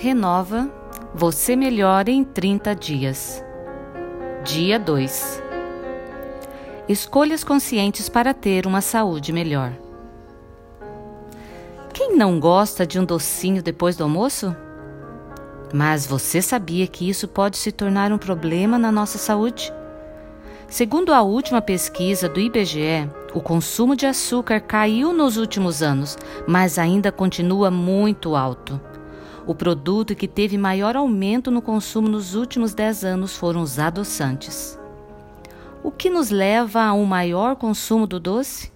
Renova Você Melhora em 30 Dias. Dia 2 Escolhas conscientes para ter uma saúde melhor. Quem não gosta de um docinho depois do almoço? Mas você sabia que isso pode se tornar um problema na nossa saúde? Segundo a última pesquisa do IBGE, o consumo de açúcar caiu nos últimos anos, mas ainda continua muito alto. O produto que teve maior aumento no consumo nos últimos 10 anos foram os adoçantes. O que nos leva a um maior consumo do doce?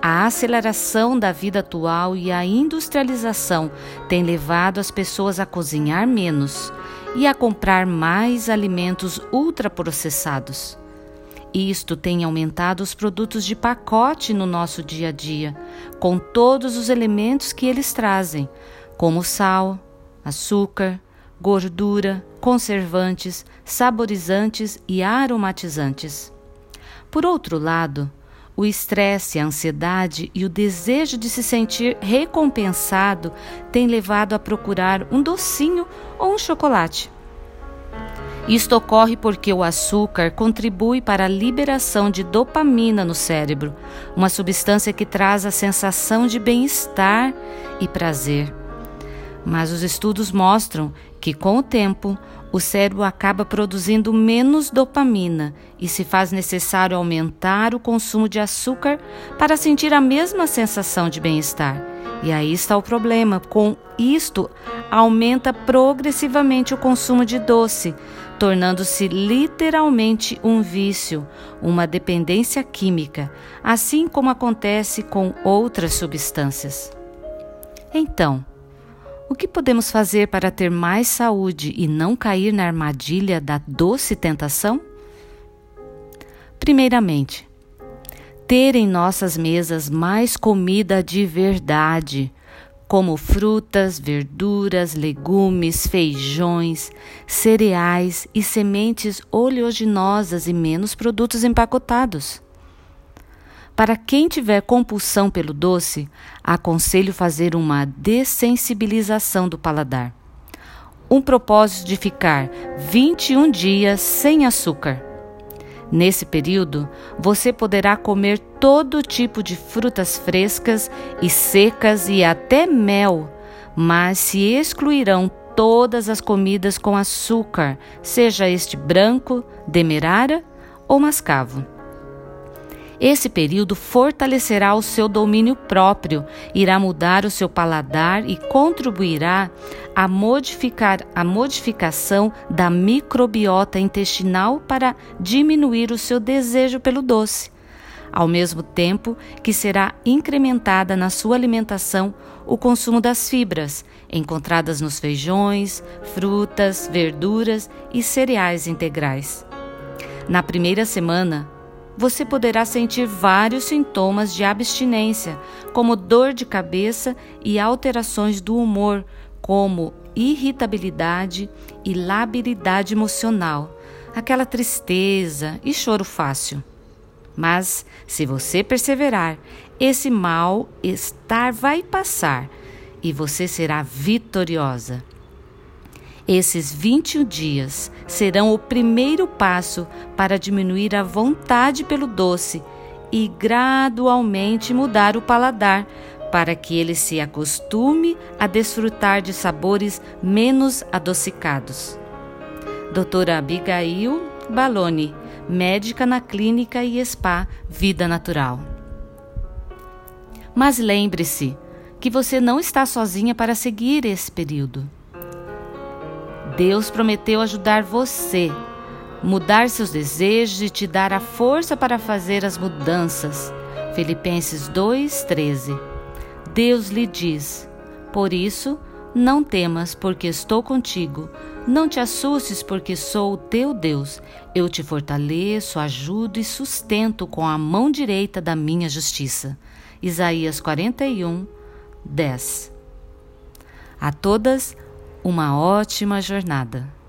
A aceleração da vida atual e a industrialização têm levado as pessoas a cozinhar menos e a comprar mais alimentos ultraprocessados. Isto tem aumentado os produtos de pacote no nosso dia a dia, com todos os elementos que eles trazem, como sal, açúcar, gordura, conservantes, saborizantes e aromatizantes. Por outro lado, o estresse, a ansiedade e o desejo de se sentir recompensado têm levado a procurar um docinho ou um chocolate. Isto ocorre porque o açúcar contribui para a liberação de dopamina no cérebro, uma substância que traz a sensação de bem-estar e prazer. Mas os estudos mostram que, com o tempo, o cérebro acaba produzindo menos dopamina e se faz necessário aumentar o consumo de açúcar para sentir a mesma sensação de bem-estar. E aí está o problema: com isto, aumenta progressivamente o consumo de doce, tornando-se literalmente um vício, uma dependência química, assim como acontece com outras substâncias. Então, o que podemos fazer para ter mais saúde e não cair na armadilha da doce tentação? Primeiramente, ter em nossas mesas mais comida de verdade, como frutas, verduras, legumes, feijões, cereais e sementes oleaginosas e menos produtos empacotados. Para quem tiver compulsão pelo doce, aconselho fazer uma dessensibilização do paladar. Um propósito de ficar 21 dias sem açúcar. Nesse período, você poderá comer todo tipo de frutas frescas e secas e até mel, mas se excluirão todas as comidas com açúcar, seja este branco, demerara ou mascavo. Esse período fortalecerá o seu domínio próprio, irá mudar o seu paladar e contribuirá a modificar a modificação da microbiota intestinal para diminuir o seu desejo pelo doce, ao mesmo tempo que será incrementada na sua alimentação o consumo das fibras encontradas nos feijões, frutas, verduras e cereais integrais. Na primeira semana, você poderá sentir vários sintomas de abstinência, como dor de cabeça e alterações do humor, como irritabilidade e labilidade emocional, aquela tristeza e choro fácil. Mas, se você perseverar, esse mal-estar vai passar e você será vitoriosa. Esses 21 dias serão o primeiro passo para diminuir a vontade pelo doce e gradualmente mudar o paladar para que ele se acostume a desfrutar de sabores menos adocicados. Doutora Abigail Baloni, médica na clínica e spa Vida Natural. Mas lembre-se que você não está sozinha para seguir esse período. Deus prometeu ajudar você, mudar seus desejos e te dar a força para fazer as mudanças. Filipenses 2:13. Deus lhe diz: Por isso, não temas, porque estou contigo. Não te assustes, porque sou o teu Deus. Eu te fortaleço, ajudo e sustento com a mão direita da minha justiça. Isaías 41, 10. A todas, uma ótima jornada.